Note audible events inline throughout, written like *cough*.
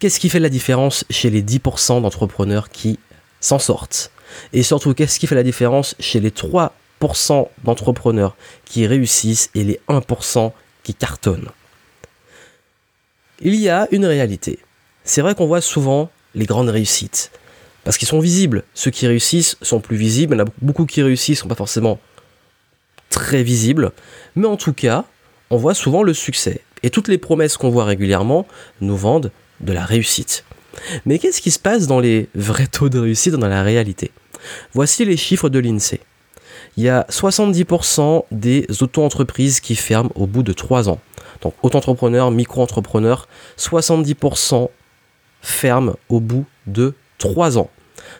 qu'est-ce qui fait la différence chez les 10% d'entrepreneurs qui s'en sortent? Et surtout, qu'est-ce qui fait la différence chez les 3% d'entrepreneurs qui réussissent et les 1% qui cartonnent? Il y a une réalité. C'est vrai qu'on voit souvent les grandes réussites. Parce qu'ils sont visibles. Ceux qui réussissent sont plus visibles. Il y en a beaucoup qui réussissent, sont pas forcément très visibles. Mais en tout cas, on voit souvent le succès. Et toutes les promesses qu'on voit régulièrement nous vendent de la réussite. Mais qu'est-ce qui se passe dans les vrais taux de réussite dans la réalité? Voici les chiffres de l'INSEE. Il y a 70% des auto-entreprises qui ferment au bout de 3 ans. Donc auto-entrepreneurs, micro-entrepreneurs, 70% ferment au bout de 3 ans.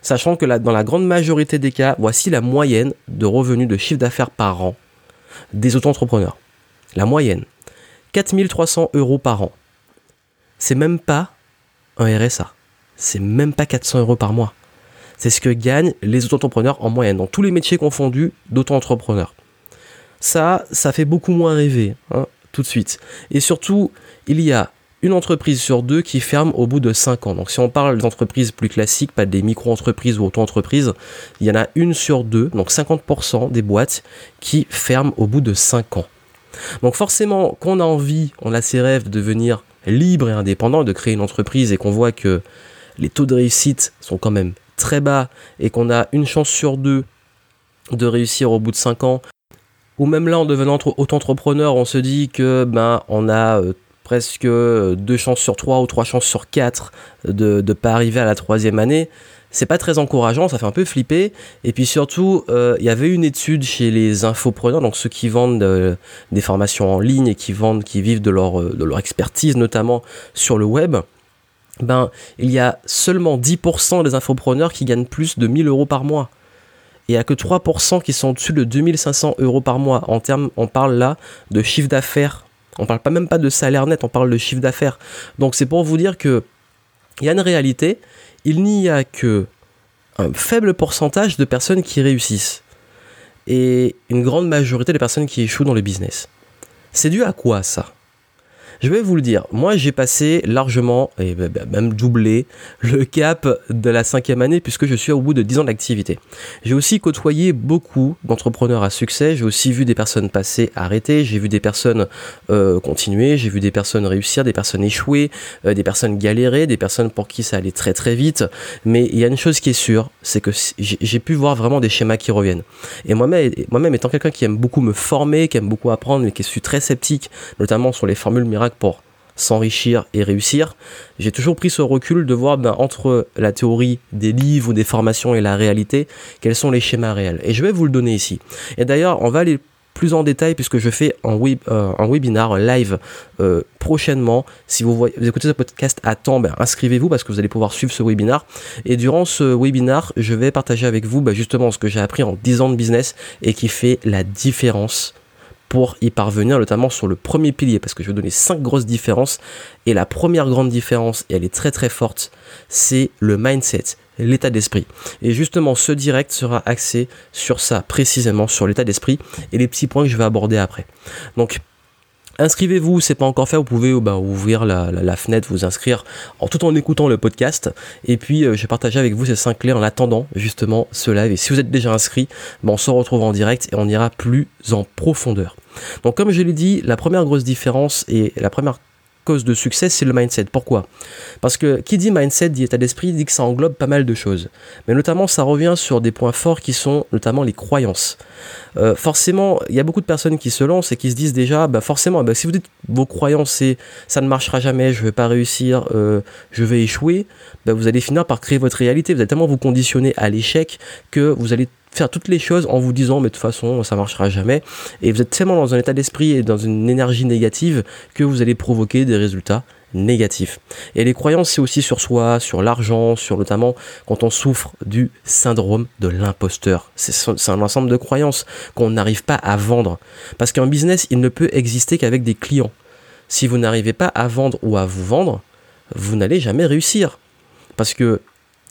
Sachant que dans la grande majorité des cas, voici la moyenne de revenus de chiffre d'affaires par an des auto-entrepreneurs. La moyenne. 4300 euros par an. C'est même pas un RSA. C'est même pas 400 euros par mois. C'est ce que gagnent les auto-entrepreneurs en moyenne, dans tous les métiers confondus d'auto-entrepreneurs. Ça, ça fait beaucoup moins rêver, hein, tout de suite. Et surtout, il y a une entreprise sur deux qui ferme au bout de 5 ans. Donc si on parle d'entreprises plus classiques, pas des micro-entreprises ou auto-entreprises, il y en a une sur deux, donc 50% des boîtes qui ferment au bout de 5 ans. Donc forcément, quand on a envie, on a ses rêves de devenir libre et indépendant, de créer une entreprise et qu'on voit que les taux de réussite sont quand même très bas et qu'on a une chance sur deux de réussir au bout de 5 ans, ou même là en devenant auto-entrepreneur, on se dit que ben on a euh, presque deux chances sur trois ou trois chances sur quatre de ne pas arriver à la troisième année c'est pas très encourageant, ça fait un peu flipper. Et puis surtout, euh, il y avait une étude chez les infopreneurs, donc ceux qui vendent euh, des formations en ligne et qui vendent, qui vivent de leur, euh, de leur expertise, notamment sur le web. Ben, il y a seulement 10% des infopreneurs qui gagnent plus de 1000 euros par mois. Et il n'y a que 3% qui sont au-dessus de 2500 euros par mois. En termes, on parle là de chiffre d'affaires. On parle pas même pas de salaire net, on parle de chiffre d'affaires. Donc c'est pour vous dire que il y a une réalité, il n'y a que un faible pourcentage de personnes qui réussissent et une grande majorité de personnes qui échouent dans le business. C'est dû à quoi ça? Je vais vous le dire, moi j'ai passé largement, et bah, bah, même doublé, le cap de la cinquième année puisque je suis au bout de 10 ans d'activité. J'ai aussi côtoyé beaucoup d'entrepreneurs à succès, j'ai aussi vu des personnes passer, arrêter, j'ai vu des personnes euh, continuer, j'ai vu des personnes réussir, des personnes échouer, euh, des personnes galérer, des personnes pour qui ça allait très très vite. Mais il y a une chose qui est sûre, c'est que j'ai pu voir vraiment des schémas qui reviennent. Et moi-même, moi-même étant quelqu'un qui aime beaucoup me former, qui aime beaucoup apprendre, mais qui suis très sceptique, notamment sur les formules miracles, pour s'enrichir et réussir, j'ai toujours pris ce recul de voir ben, entre la théorie des livres ou des formations et la réalité, quels sont les schémas réels. Et je vais vous le donner ici. Et d'ailleurs, on va aller plus en détail puisque je fais un, euh, webinar, live euh, prochainement. Si vous, écoutez ce podcast à temps, ben, inscrivez-vous parce que vous allez pouvoir suivre ce webinar. Et durant ce webinar, je vais partager avec vous ben, justement ce que j'ai appris en 10 ans de business et qui fait la différence pour y parvenir, notamment sur le premier pilier, parce que je vais donner cinq grosses différences. Et la première grande différence, et elle est très très forte, c'est le mindset, l'état d'esprit. Et justement, ce direct sera axé sur ça, précisément sur l'état d'esprit et les petits points que je vais aborder après. Donc, Inscrivez-vous, c'est pas encore fait, vous pouvez bah, ouvrir la, fenêtre, vous inscrire tout en écoutant le podcast. Et puis euh, je vais partager avec vous ces 5 clés en attendant justement ce live. Et si vous êtes déjà inscrit, bah, on se retrouve en direct et on ira plus en profondeur. Donc comme je l'ai dit, la première grosse différence et la première cause de succès, c'est le mindset. Pourquoi? Parce que qui dit mindset, dit état d'esprit, dit que ça englobe pas mal de choses. Mais notamment, ça revient sur des points forts qui sont notamment les croyances. Euh, forcément, il y a beaucoup de personnes qui se lancent et qui se disent déjà, bah forcément, bah si vous dites vos croyances, c'est ça ne marchera jamais, je vais pas réussir, euh, je vais échouer, bah vous allez finir par créer votre réalité. Vous allez tellement vous conditionner à l'échec que vous allez faire toutes les choses en vous disant mais de toute façon ça marchera jamais et vous êtes tellement dans un état d'esprit et dans une énergie négative que vous allez provoquer des résultats négatifs. Et les croyances c'est aussi sur soi, sur l'argent, sur notamment quand on souffre du syndrome de l'imposteur. C'est un ensemble de croyances qu'on n'arrive pas à vendre parce qu'un business il ne peut exister qu'avec des clients. Si vous n'arrivez pas à vendre ou à vous vendre, vous n'allez jamais réussir. Parce que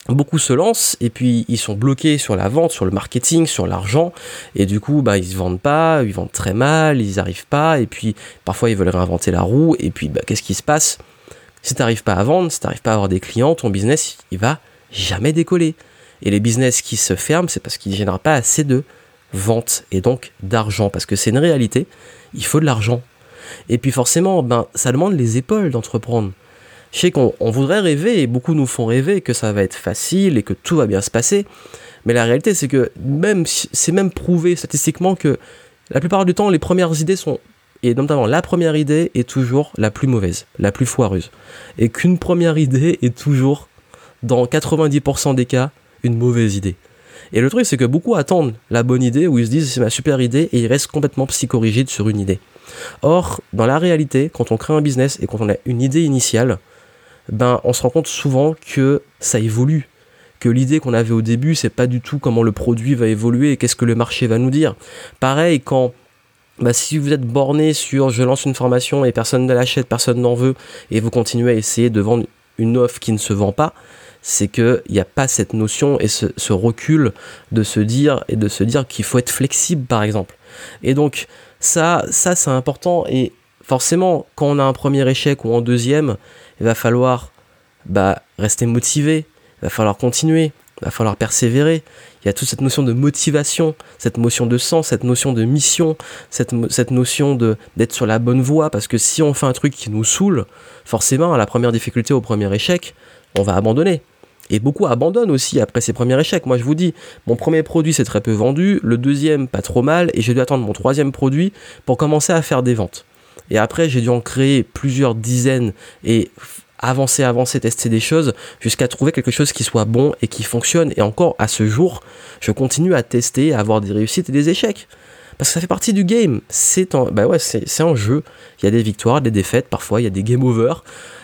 beaucoup se lancent et puis ils sont bloqués sur la vente, sur le marketing, sur l'argent et du coup bah ils se vendent pas, ils vendent très mal, ils arrivent pas et puis parfois ils veulent réinventer la roue et puis bah, qu'est-ce qui se passe? Si tu n'arrives pas à vendre, si tu n'arrives pas à avoir des clients, ton business, il va jamais décoller. Et les business qui se ferment, c'est parce qu'ils ne génèrent pas assez de ventes et donc d'argent. Parce que c'est une réalité, il faut de l'argent. Et puis forcément, ben, ça demande les épaules d'entreprendre. Je sais qu'on voudrait rêver, et beaucoup nous font rêver que ça va être facile et que tout va bien se passer. Mais la réalité, c'est que même c'est même prouvé statistiquement que la plupart du temps, les premières idées sont et notamment la première idée est toujours la plus mauvaise, la plus foireuse. Et qu'une première idée est toujours, dans 90% des cas, une mauvaise idée. Et le truc, c'est que beaucoup attendent la bonne idée où ils se disent c'est ma super idée et ils restent complètement psychorigides sur une idée. Or, dans la réalité, quand on crée un business et quand on a une idée initiale, ben, on se rend compte souvent que ça évolue. Que l'idée qu'on avait au début, c'est pas du tout comment le produit va évoluer et qu'est-ce que le marché va nous dire. Pareil, quand bah, si vous êtes borné sur je lance une formation et personne ne l'achète, personne n'en veut, et vous continuez à essayer de vendre une offre qui ne se vend pas, c'est qu'il n'y a pas cette notion et ce, ce, recul de se dire et de se dire qu'il faut être flexible par exemple. Et donc ça, ça c'est important et forcément quand on a un premier échec ou un deuxième, il va falloir bah, rester motivé, il va falloir continuer, il va falloir persévérer. Il y a toute cette notion de motivation, cette notion de sens, cette notion de mission, cette, notion d'être sur la bonne voie. Parce que si on fait un truc qui nous saoule, forcément, à la première difficulté, au premier échec, on va abandonner. Et beaucoup abandonnent aussi après ces premiers échecs. Moi, je vous dis, mon premier produit s'est très peu vendu, le deuxième pas trop mal, et j'ai dû attendre mon troisième produit pour commencer à faire des ventes. Et après, j'ai dû en créer plusieurs dizaines et avancer, avancer, tester des choses jusqu'à trouver quelque chose qui soit bon et qui fonctionne. Et encore à ce jour, je continue à tester, à avoir des réussites et des échecs. Parce que ça fait partie du game. C'est un, bah c'est un jeu. Il y a des victoires, des défaites, parfois il y a des game over.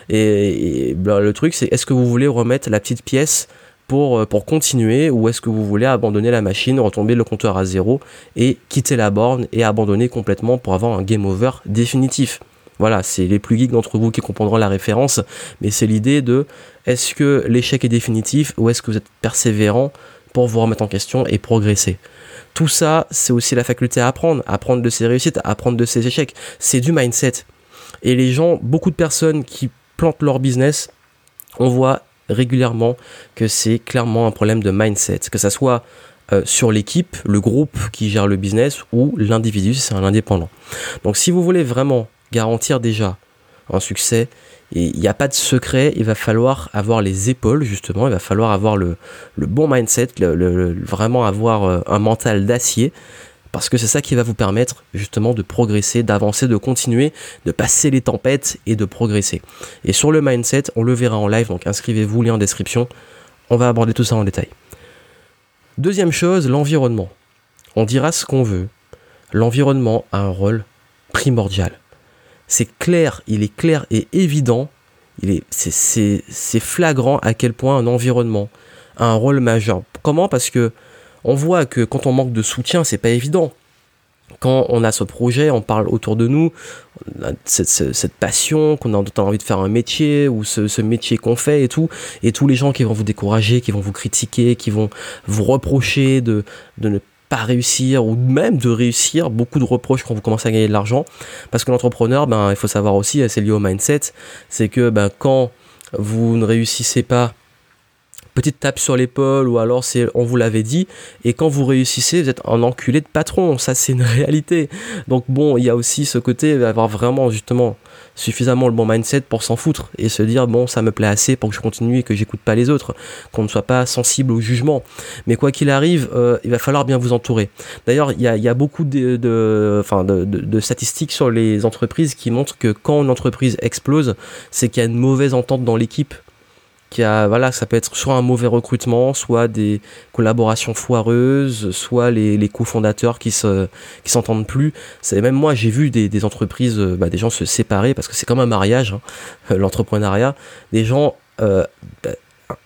Et, bah, le truc, c'est est-ce que vous voulez remettre la petite pièce pour, euh, pour continuer ou est-ce que vous voulez abandonner la machine, retomber le compteur à zéro et quitter la borne et abandonner complètement pour avoir un game over définitif voilà, c'est les plus geeks d'entre vous qui comprendront la référence, mais c'est l'idée de est-ce que l'échec est définitif ou est-ce que vous êtes persévérant pour vous remettre en question et progresser? Tout ça, c'est aussi la faculté à apprendre, apprendre de ses réussites, apprendre de ses échecs. C'est du mindset. Et les gens, beaucoup de personnes qui plantent leur business, on voit régulièrement que c'est clairement un problème de mindset, que ça soit euh, sur l'équipe, le groupe qui gère le business ou l'individu si c'est un indépendant. Donc si vous voulez vraiment garantir déjà un succès. Il n'y a pas de secret, il va falloir avoir les épaules justement, il va falloir avoir le, bon mindset, vraiment avoir euh, un mental d'acier, parce que c'est ça qui va vous permettre justement de progresser, d'avancer, de continuer, de passer les tempêtes et de progresser. Et sur le mindset, on le verra en live, donc inscrivez-vous, lien en description, on va aborder tout ça en détail. Deuxième chose, l'environnement. On dira ce qu'on veut. L'environnement a un rôle primordial c'est clair, il est clair et évident, il est, c'est, flagrant à quel point un environnement a un rôle majeur. Comment? Parce que on voit que quand on manque de soutien, c'est pas évident. Quand on a ce projet, on parle autour de nous, cette, passion, qu'on a, envie de faire un métier, ou ce, métier qu'on fait et tout, et tous les gens qui vont vous décourager, qui vont vous critiquer, qui vont vous reprocher de, de ne pas réussir ou même de réussir, beaucoup de reproches quand vous commencez à gagner de l'argent. Parce que l'entrepreneur, ben, il faut savoir aussi, c'est lié au mindset, c'est que ben, quand vous ne réussissez pas, petite tape sur l'épaule ou alors c'est on vous l'avait dit et quand vous réussissez vous êtes un enculé de patron ça c'est une *laughs* réalité donc bon il y a aussi ce côté d'avoir vraiment justement suffisamment le bon mindset pour s'en foutre et se dire bon ça me plaît assez pour que je continue et que j'écoute pas les autres, qu'on ne soit pas sensible au jugement. Mais quoi qu'il arrive, euh, il va falloir bien vous entourer. D'ailleurs, il y a, beaucoup de, de, statistiques sur les entreprises qui montrent que quand une entreprise explose, c'est qu'il y a une mauvaise entente dans l'équipe qui a voilà ça peut être soit un mauvais recrutement soit des collaborations foireuses soit les, cofondateurs qui se qui s'entendent plus. C'est même moi j'ai vu des, entreprises euh, bah, des gens se séparer parce que c'est comme un mariage hein, *laughs* l'entrepreneuriat. Des gens euh, bah,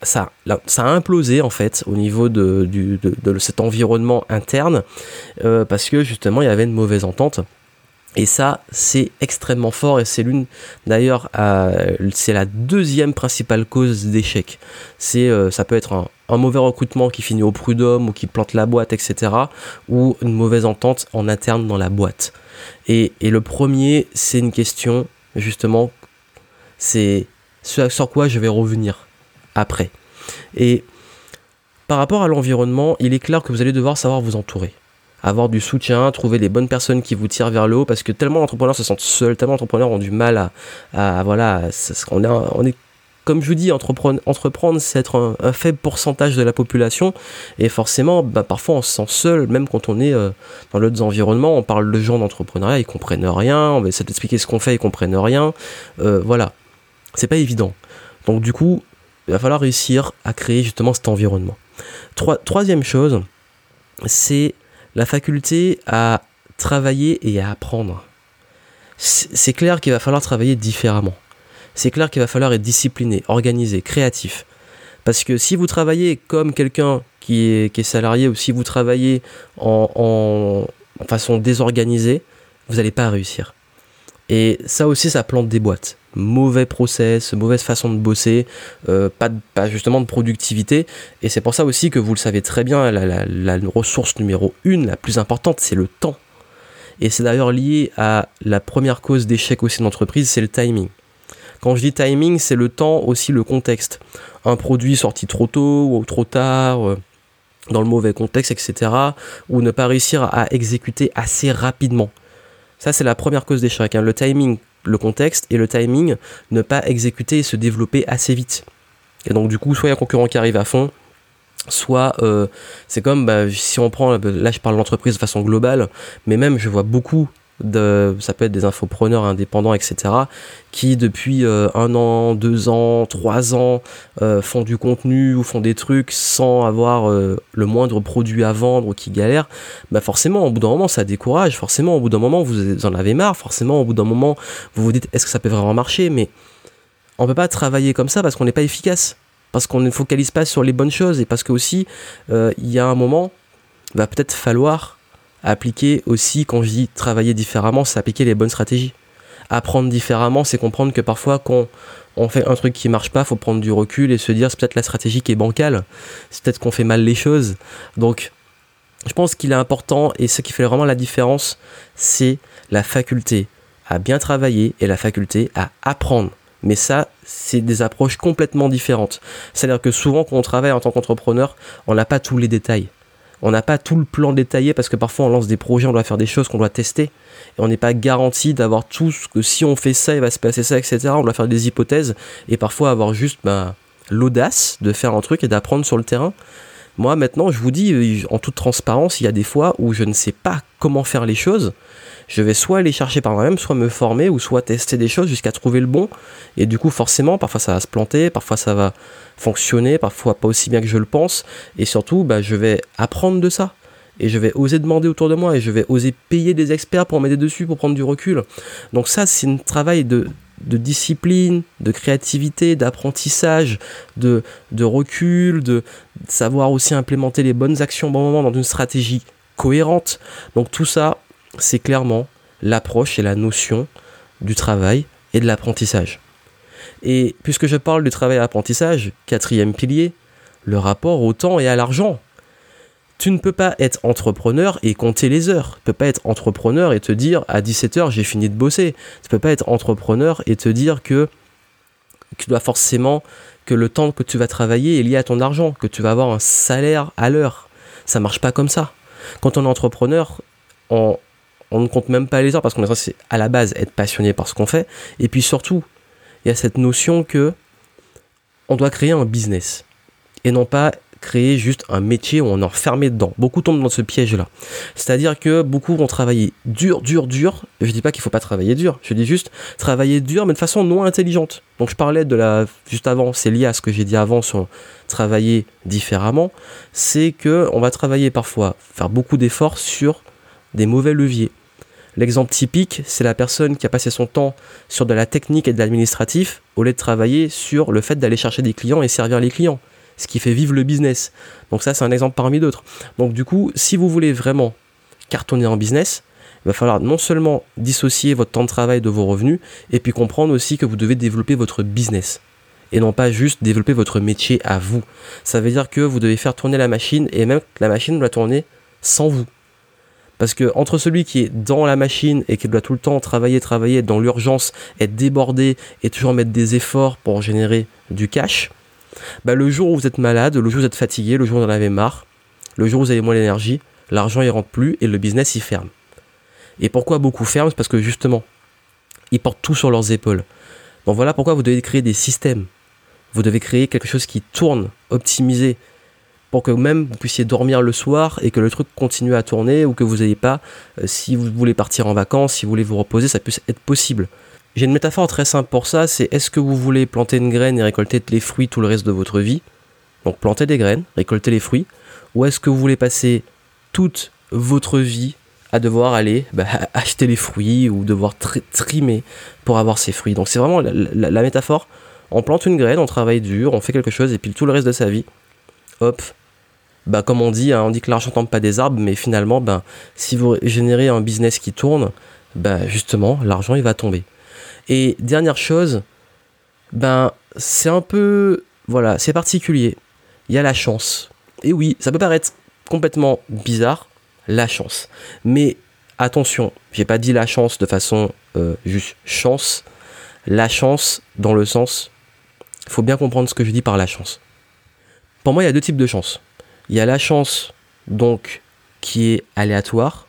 ça, ça a implosé en fait au niveau de, du, de, cet environnement interne euh, parce que justement il y avait une mauvaise entente et ça, c'est extrêmement fort et c'est l'une, d'ailleurs, euh, c'est la deuxième principale cause d'échec. C'est, euh, ça peut être un, mauvais recrutement qui finit au prud'homme ou qui plante la boîte, etc. Ou une mauvaise entente en interne dans la boîte. Et, et le premier, c'est une question, justement, c'est ce sur quoi je vais revenir après. Et par rapport à l'environnement, il est clair que vous allez devoir savoir vous entourer. Avoir du soutien, trouver les bonnes personnes qui vous tirent vers le haut, parce que tellement d'entrepreneurs se sentent seuls, tellement d'entrepreneurs ont du mal à, voilà, on, on est comme je vous dis, entreprendre, entreprendre c'est être un, faible pourcentage de la population. Et forcément, bah, parfois on se sent seul, même quand on est euh, dans d'autres environnements. On parle de gens d'entrepreneuriat, ils comprennent rien. On va essayer d'expliquer ce qu'on fait, ils comprennent rien. Euh, voilà. C'est pas évident. Donc du coup, il va falloir réussir à créer justement cet environnement. troisième chose, c'est la faculté à travailler et à apprendre. C'est clair qu'il va falloir travailler différemment c'est clair qu'il va falloir être discipliné, organisé, créatif. Parce que si vous travaillez comme quelqu'un qui est, salarié ou si vous travaillez en, façon désorganisée, vous n'allez pas réussir. Et ça aussi, ça plante des boîtes. Mauvais process, mauvaise façon de bosser, euh, pas, justement de productivité. Et c'est pour ça aussi que vous le savez très bien, la, la ressource numéro une, la plus importante, c'est le temps. Et c'est d'ailleurs lié à la première cause d'échec aussi d'entreprise, c'est le timing. Quand je dis timing, c'est le temps aussi le contexte. Un produit sorti trop tôt ou trop tard, euh, dans le mauvais contexte, etc. Ou ne pas réussir à exécuter assez rapidement. Ça, c'est la première cause d'échec. Hein. Le timing, le contexte et le timing, ne pas exécuter et se développer assez vite. Et donc, du coup, soit il y a un concurrent qui arrive à fond, soit euh, c'est comme bah, si on prend, là je parle de l'entreprise de façon globale, mais même je vois beaucoup ça peut être des infopreneurs indépendants, etc., qui depuis euh, un an, deux ans, trois ans euh, font du contenu ou font des trucs sans avoir euh, le moindre produit à vendre ou qui galèrent, bah forcément, au bout d'un moment, ça décourage. Forcément, au bout d'un moment, vous en avez marre. Forcément, au bout d'un moment, vous vous dites, est-ce que ça peut vraiment marcher? Mais on peut pas travailler comme ça parce qu'on n'est pas efficace, parce qu'on ne focalise pas sur les bonnes choses et parce que aussi, il y a un moment, va peut-être falloir appliquer aussi, quand je dis travailler différemment, c'est appliquer les bonnes stratégies. Apprendre différemment, c'est comprendre que parfois, quand on fait un truc qui marche pas, faut prendre du recul et se dire c'est peut-être la stratégie qui est bancale, c'est peut-être qu'on fait mal les choses. Donc, je pense qu'il est important et ce qui fait vraiment la différence, c'est la faculté à bien travailler et la faculté à apprendre. Mais ça, c'est des approches complètement différentes. C'est-à-dire que souvent, quand on travaille en tant qu'entrepreneur, on n'a pas tous les détails on n'a pas tout le plan détaillé parce que parfois on lance des projets, on doit faire des choses qu'on doit tester et on n'est pas garanti d'avoir tout ce que si on fait ça, il va se passer ça, etc. On doit faire des hypothèses et parfois avoir juste bah, l'audace de faire un truc et d'apprendre sur le terrain. Moi maintenant, je vous dis en toute transparence, il y a des fois où je ne sais pas comment faire les choses je vais soit aller chercher par moi-même, soit me former, ou soit tester des choses jusqu'à trouver le bon. Et du coup, forcément, parfois ça va se planter, parfois ça va fonctionner, parfois pas aussi bien que je le pense. Et surtout, bah, je vais apprendre de ça. Et je vais oser demander autour de moi, et je vais oser payer des experts pour m'aider dessus, pour prendre du recul. Donc ça, c'est un travail de, discipline, de créativité, d'apprentissage, de, de recul, de savoir aussi implémenter les bonnes actions au bon moment dans une stratégie cohérente. Donc tout ça, c'est clairement l'approche et la notion du travail et de l'apprentissage. Et puisque je parle du travail et l'apprentissage, quatrième pilier, le rapport au temps et à l'argent. Tu ne peux pas être entrepreneur et compter les heures. Tu ne peux pas être entrepreneur et te dire à 17h j'ai fini de bosser. Tu ne peux pas être entrepreneur et te dire que tu dois forcément que le temps que tu vas travailler est lié à ton argent, que tu vas avoir un salaire à l'heure. Ça marche pas comme ça. Quand on est entrepreneur, on, on ne compte même pas les heures parce qu'on est censé à la base être passionné par ce qu'on fait. Et puis surtout, il y a cette notion que on doit créer un business et non pas créer juste un métier où on est enfermé dedans. Beaucoup tombent dans ce piège-là. C'est-à-dire que beaucoup vont travailler dur, dur, dur. Je dis pas qu'il faut pas travailler dur. Je dis juste travailler dur, mais de façon non intelligente. Donc je parlais de la juste avant, c'est lié à ce que j'ai dit avant sur travailler différemment. C'est que on va travailler parfois, faire beaucoup d'efforts sur des mauvais leviers. L'exemple typique, c'est la personne qui a passé son temps sur de la technique et de l'administratif au lieu de travailler sur le fait d'aller chercher des clients et servir les clients, ce qui fait vivre le business. Donc ça, c'est un exemple parmi d'autres. Donc du coup, si vous voulez vraiment cartonner en business, il va falloir non seulement dissocier votre temps de travail de vos revenus, et puis comprendre aussi que vous devez développer votre business. Et non pas juste développer votre métier à vous. Ça veut dire que vous devez faire tourner la machine, et même que la machine doit tourner sans vous. Parce que entre celui qui est dans la machine et qui doit tout le temps travailler, travailler, être dans l'urgence, être débordé et toujours mettre des efforts pour générer du cash, bah le jour où vous êtes malade, le jour où vous êtes fatigué, le jour où vous en avez marre, le jour où vous avez moins d'énergie, l'argent il rentre plus et le business il ferme. Et pourquoi beaucoup ferment? C'est parce que justement, ils portent tout sur leurs épaules. Donc voilà pourquoi vous devez créer des systèmes. Vous devez créer quelque chose qui tourne, optimisé, pour que même vous puissiez dormir le soir et que le truc continue à tourner ou que vous n'ayez pas, euh, si vous voulez partir en vacances, si vous voulez vous reposer, ça peut être possible. J'ai une métaphore très simple pour ça, c'est est-ce que vous voulez planter une graine et récolter les fruits tout le reste de votre vie? Donc planter des graines, récolter les fruits, ou est-ce que vous voulez passer toute votre vie à devoir aller bah, *laughs* acheter les fruits ou devoir trimer pour avoir ces fruits? Donc c'est vraiment la, métaphore. On plante une graine, on travaille dur, on fait quelque chose et puis tout le reste de sa vie, hop, bah comme on dit, hein, on dit que l'argent tombe pas des arbres, mais finalement, ben si vous générez un business qui tourne, ben justement, l'argent il va tomber. Et dernière chose, ben c'est un peu, voilà, c'est particulier. Il y a la chance. Et oui, ça peut paraître complètement bizarre, la chance. Mais attention, j'ai pas dit la chance de façon euh, juste chance. La chance dans le sens, faut bien comprendre ce que je dis par la chance. Pour moi, il y a deux types de chance. Il y a la chance donc qui est aléatoire.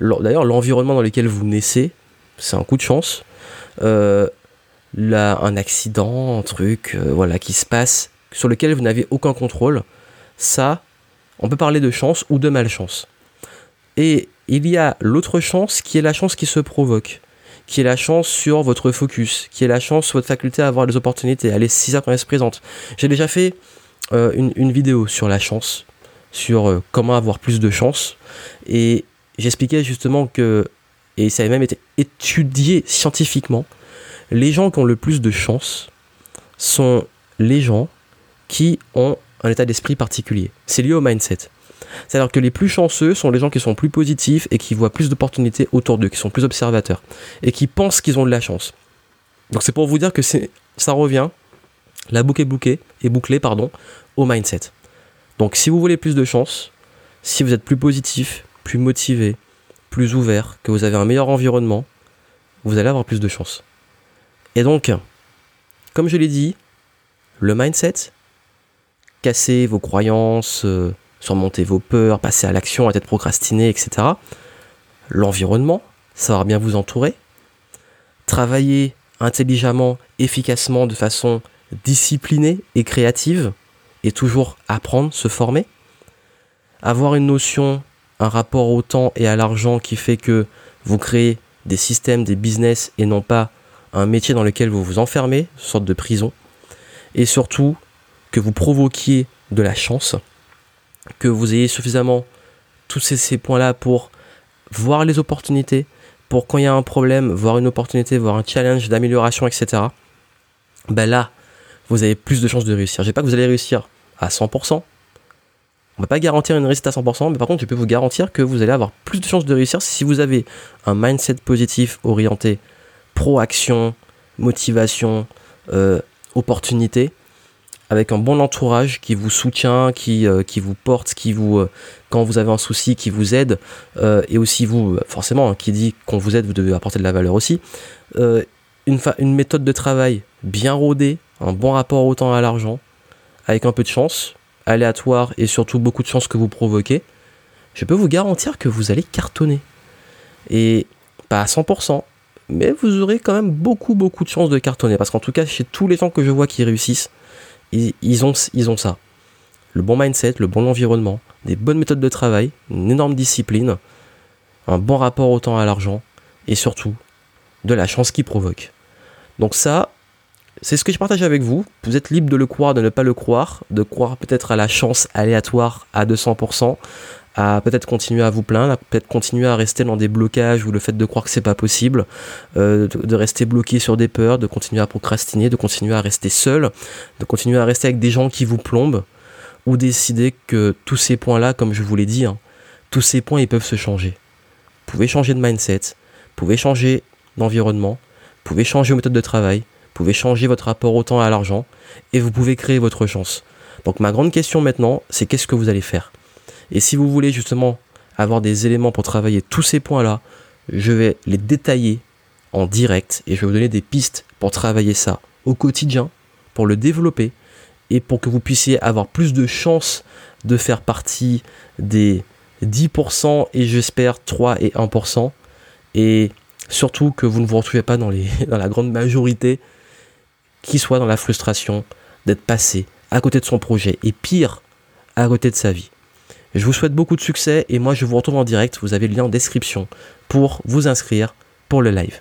D'ailleurs, l'environnement dans lequel vous naissez, c'est un coup de chance. Euh, là, un accident, un truc, euh, voilà, qui se passe, sur lequel vous n'avez aucun contrôle. Ça, on peut parler de chance ou de malchance. Et il y a l'autre chance qui est la chance qui se provoque, qui est la chance sur votre focus, qui est la chance sur votre faculté à avoir des opportunités, à les saisir quand elles se présentent. J'ai déjà fait euh, une, vidéo sur la chance, sur euh, comment avoir plus de chance, et j'expliquais justement que, et ça a même été étudié scientifiquement, les gens qui ont le plus de chance sont les gens qui ont un état d'esprit particulier. C'est lié au mindset. C'est-à-dire que les plus chanceux sont les gens qui sont plus positifs et qui voient plus d'opportunités autour d'eux, qui sont plus observateurs et qui pensent qu'ils ont de la chance. Donc c'est pour vous dire que ça revient, la boucle est bouclée, est bouclée pardon, au mindset. Donc si vous voulez plus de chance, si vous êtes plus positif, plus motivé, plus ouvert, que vous avez un meilleur environnement, vous allez avoir plus de chance. Et donc, comme je l'ai dit, le mindset, casser vos croyances, euh, surmonter vos peurs, passer à l'action, arrêter de procrastiner, etc. L'environnement, savoir bien vous entourer. Travailler intelligemment, efficacement, de façon disciplinée et créative, et toujours apprendre, se former. Avoir une notion, un rapport au temps et à l'argent qui fait que vous créez des systèmes, des business et non pas un métier dans lequel vous vous enfermez, sorte de prison. Et surtout, que vous provoquiez de la chance que vous ayez suffisamment tous ces, points-là pour voir les opportunités, pour quand il y a un problème, voir une opportunité, voir un challenge d'amélioration, etc. Ben là, vous avez plus de chances de réussir. Je dis pas que vous allez réussir à 100%. On va pas garantir une réussite à 100%, mais par contre, je peux vous garantir que vous allez avoir plus de chances de réussir si vous avez un mindset positif orienté pro-action, motivation, euh, opportunité avec un bon entourage qui vous soutient, qui, euh, qui vous porte, qui vous, euh, quand vous avez un souci, qui vous aide, et aussi vous, forcément, hein, qui dit qu'on vous aide, vous devez apporter de la valeur aussi. une, une méthode de travail bien rodée, un bon rapport au temps et à l'argent, avec un peu de chance, aléatoire et surtout beaucoup de chance que vous provoquez, je peux vous garantir que vous allez cartonner. Et pas à 100%, mais vous aurez quand même beaucoup beaucoup de chances de cartonner. Parce qu'en tout cas, chez tous les gens que je vois qui réussissent, ils, ont, ils ont ça. Le bon mindset, le bon environnement, des bonnes méthodes de travail, une énorme discipline, un bon rapport au temps à l'argent, et surtout, de la chance qui provoque. Donc ça, c'est ce que je partage avec vous. Vous êtes libre de le croire, de ne pas le croire, de croire peut-être à la chance aléatoire à 200%, à peut-être continuer à vous plaindre, à peut-être continuer à rester dans des blocages ou le fait de croire que c'est pas possible, euh, de, rester bloqué sur des peurs, de continuer à procrastiner, de continuer à rester seul, de continuer à rester avec des gens qui vous plombent, ou décider que tous ces points-là, comme je vous l'ai dit, hein, tous ces points ils peuvent se changer. Vous pouvez changer de mindset, vous pouvez changer d'environnement, vous pouvez changer vos méthodes de travail, pouvez changer votre rapport au temps et à l'argent, et vous pouvez créer votre chance. Donc ma grande question maintenant, c'est qu'est-ce que vous allez faire? Et si vous voulez justement avoir des éléments pour travailler tous ces points-là, je vais les détailler en direct et je vais vous donner des pistes pour travailler ça au quotidien, pour le développer et pour que vous puissiez avoir plus de chances de faire partie des 10% et j'espère 3 et 1%. Et surtout que vous ne vous retrouvez pas dans *laughs* la grande majorité qui soit dans la frustration d'être passé à côté de son projet et pire, à côté de sa vie. Je vous souhaite beaucoup de succès et moi je vous retrouve en direct. Vous avez le lien en description pour vous inscrire pour le live.